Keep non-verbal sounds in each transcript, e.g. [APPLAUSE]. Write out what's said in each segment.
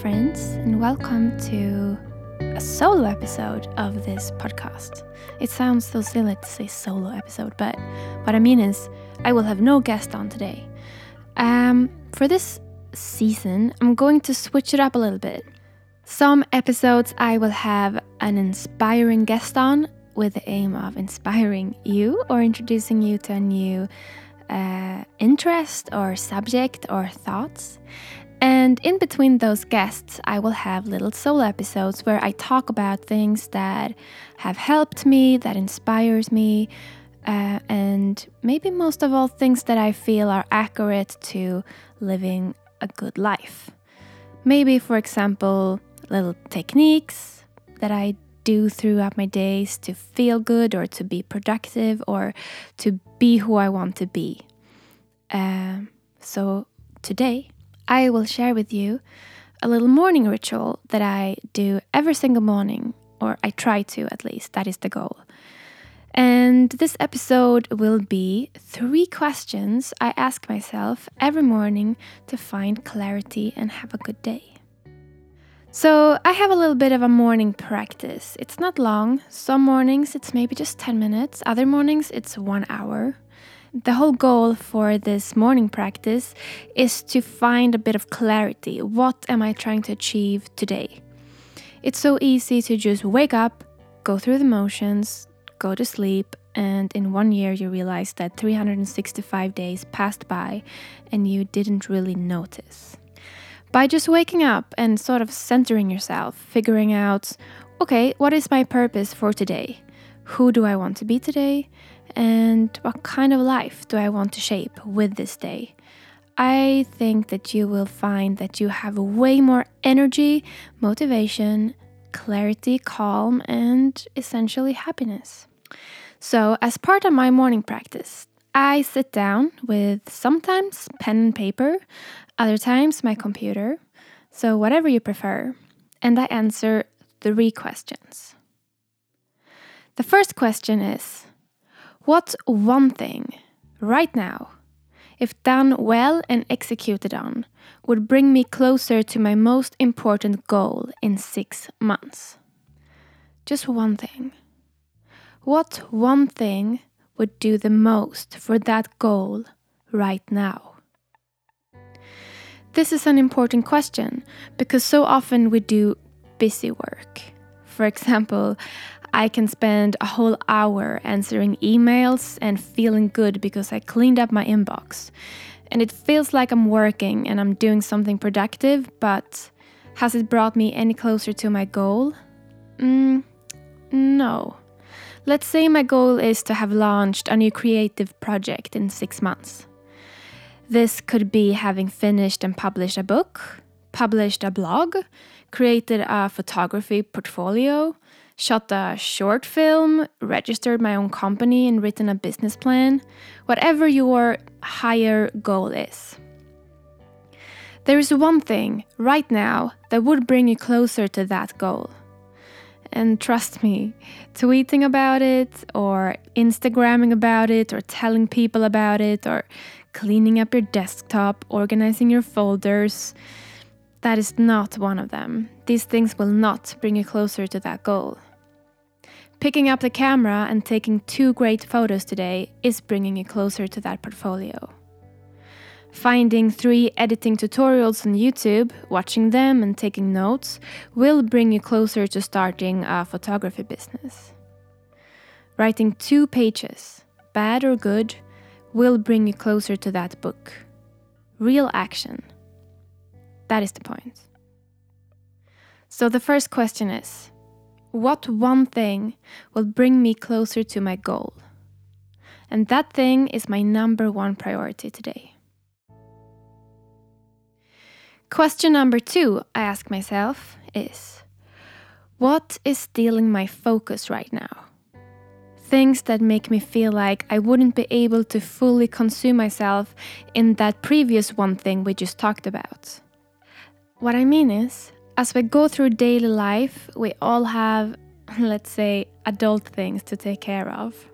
friends, and welcome to a solo episode of this podcast. It sounds so silly to say solo episode, but what I mean is, I will have no guest on today. Um, for this season, I'm going to switch it up a little bit. Some episodes I will have an inspiring guest on with the aim of inspiring you or introducing you to a new uh, interest or subject or thoughts. And in between those guests, I will have little solo episodes where I talk about things that have helped me, that inspires me, uh, and maybe most of all, things that I feel are accurate to living a good life. Maybe, for example, little techniques that I do throughout my days to feel good or to be productive or to be who I want to be. Um, so today, I will share with you a little morning ritual that I do every single morning, or I try to at least. That is the goal. And this episode will be three questions I ask myself every morning to find clarity and have a good day. So, I have a little bit of a morning practice. It's not long. Some mornings it's maybe just 10 minutes, other mornings it's one hour. The whole goal for this morning practice is to find a bit of clarity. What am I trying to achieve today? It's so easy to just wake up, go through the motions, go to sleep, and in one year you realize that 365 days passed by and you didn't really notice. By just waking up and sort of centering yourself, figuring out, okay, what is my purpose for today? Who do I want to be today? and what kind of life do I want to shape with this day? I think that you will find that you have way more energy, motivation, clarity, calm, and essentially happiness. So, as part of my morning practice, I sit down with sometimes pen and paper, other times my computer, so whatever you prefer, and I answer three questions. The first question is What's one thing, right now, if done well and executed on, would bring me closer to my most important goal in six months? Just one thing. What one thing would do the most for that goal right now? This is an important question because so often we do busy work. For example, I can spend a whole hour answering emails and feeling good because I cleaned up my inbox. And it feels like I'm working and I'm doing something productive, but has it brought me any closer to my goal? Mm, no. Let's say my goal is to have launched a new creative project in six months. This could be having finished and published a book, published a blog, created a photography portfolio, shot a short film, registered my own company, and written a business plan, whatever your higher goal is. There is one thing right now that would bring you closer to that goal. And trust me, tweeting about it, or Instagramming about it, or telling people about it, or cleaning up your desktop, organizing your folders, that is not one of them. These things will not bring you closer to that goal. Picking up the camera and taking two great photos today is bringing you closer to that portfolio. Finding three editing tutorials on YouTube, watching them, and taking notes will bring you closer to starting a photography business. Writing two pages, bad or good, will bring you closer to that book. Real action that is the point. So the first question is What one thing will bring me closer to my goal? And that thing is my number one priority today. Question number two I ask myself is What is stealing my focus right now? Things that make me feel like I wouldn't be able to fully consume myself in that previous one thing we just talked about. What I mean is, as we go through daily life, we all have, [LAUGHS] let's say, adult things to take care of.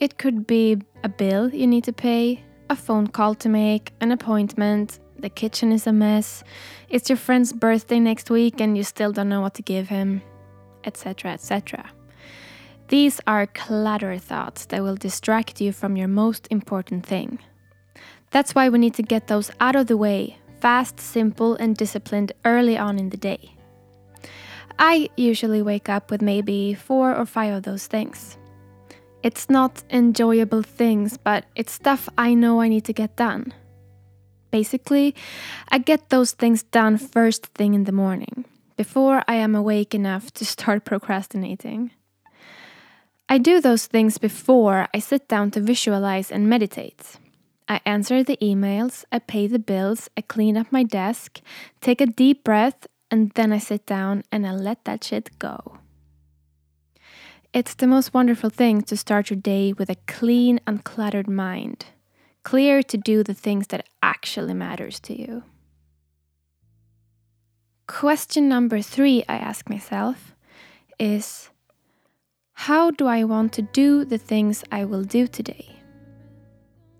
It could be a bill you need to pay, a phone call to make, an appointment. the kitchen is a mess, it's your friend's birthday next week and you still don't know what to give him, etc., etc. These are clutter thoughts that will distract you from your most important thing. That's why we need to get those out of the way, fast, simple, and disciplined early on in the day. I usually wake up with maybe four or five of those things. It's not enjoyable things, but it's stuff I know I need to get done. Basically, I get those things done first thing in the morning, before I am awake enough to start [LAUGHS] procrastinating. I do those things before I sit down to visualize and meditate. I answer the emails, I pay the bills, I clean up my desk, take a deep breath, and then I sit down and I let that shit go. It's the most wonderful thing to start your day with a clean, uncluttered mind, clear to do the things that actually matters to you. Question number 3 I ask myself is how do I want to do the things I will do today?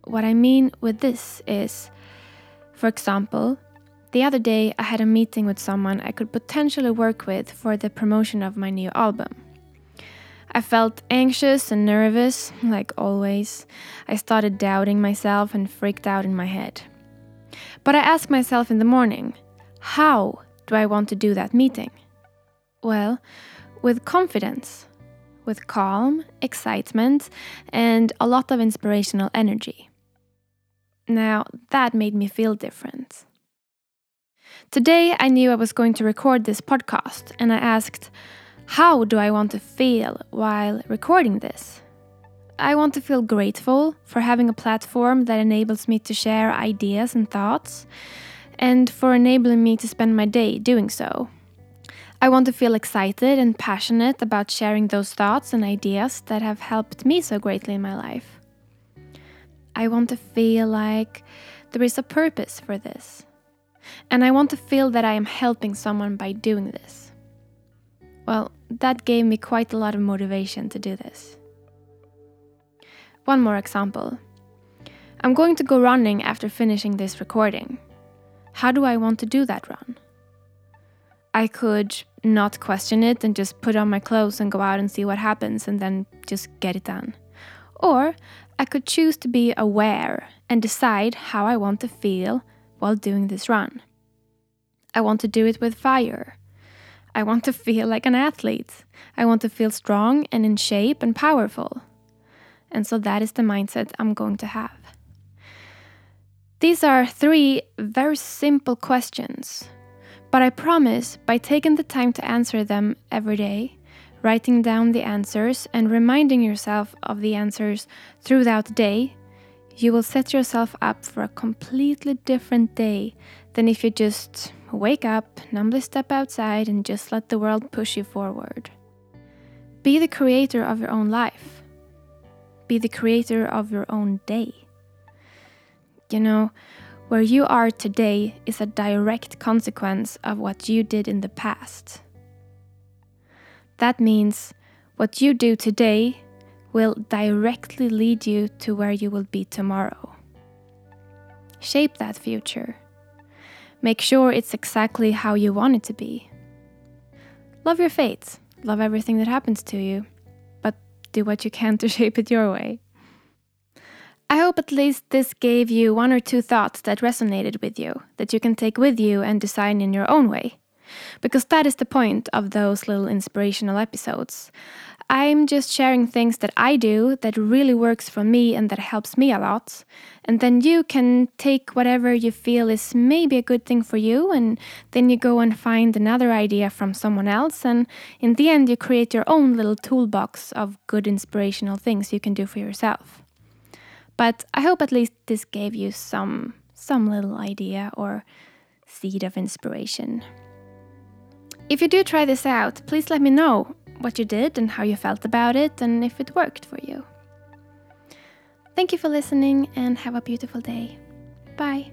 What I mean with this is, for example, the other day I had a meeting with someone I could potentially work with for the promotion of my new album. I felt anxious and nervous, like always. I started doubting myself and freaked out in my head. But I asked myself in the morning, how do I want to do that meeting? Well, with confidence, with calm, excitement, and a lot of inspirational energy. Now, that made me feel different. Today, I knew I was going to record this podcast, and I asked, how do I want to feel while recording this? I want to feel grateful for having a platform that enables me to share ideas and thoughts, and for enabling me to spend my day doing so. I want to feel excited and passionate about sharing those thoughts and ideas that have helped me so greatly in my life. I want to feel like there is a purpose for this. And I want to feel that I am helping someone by doing this. Well, that gave me quite a lot of motivation to do this. One more example. I'm going to go running after finishing this recording. How do I want to do that run? I could not question it and just put on my clothes and go out and see what happens and then just get it done. Or I could choose to be aware and decide how I want to feel while doing this run. I want to do it with fire I want to feel like an athlete. I want to feel strong and in shape and powerful. And so that is the mindset I'm going to have. These are three very simple questions, but I promise by taking the time to answer them every day, writing down the answers, and reminding yourself of the answers throughout the day, you will set yourself up for a completely different day than if you just wake up, numbly step outside, and just let the world push you forward. Be the creator of your own life. Be the creator of your own day. You know, where you are today is a direct consequence of what you did in the past. That means what you do today will directly lead you to where you will be tomorrow. Shape that future. Make sure it's exactly how you want it to be. Love your fate, love everything that happens to you, but do what you can to [LAUGHS] shape it your way. I hope at least this gave you one or two thoughts that resonated with you, that you can take with you and design in your own way. Because that is the point of those little inspirational episodes. I'm just sharing things that I do that really works for me and that helps me a lot. And then you can take whatever you feel is maybe a good thing for you, and then you go and find another idea from someone else. And in the end, you create your own little toolbox of good inspirational things you can do for yourself. But I hope at least this gave you some some little idea or seed of inspiration. If you do try this out, please let me know what you did and how you felt about it and if it worked for you. Thank you for listening and have a beautiful day. Bye.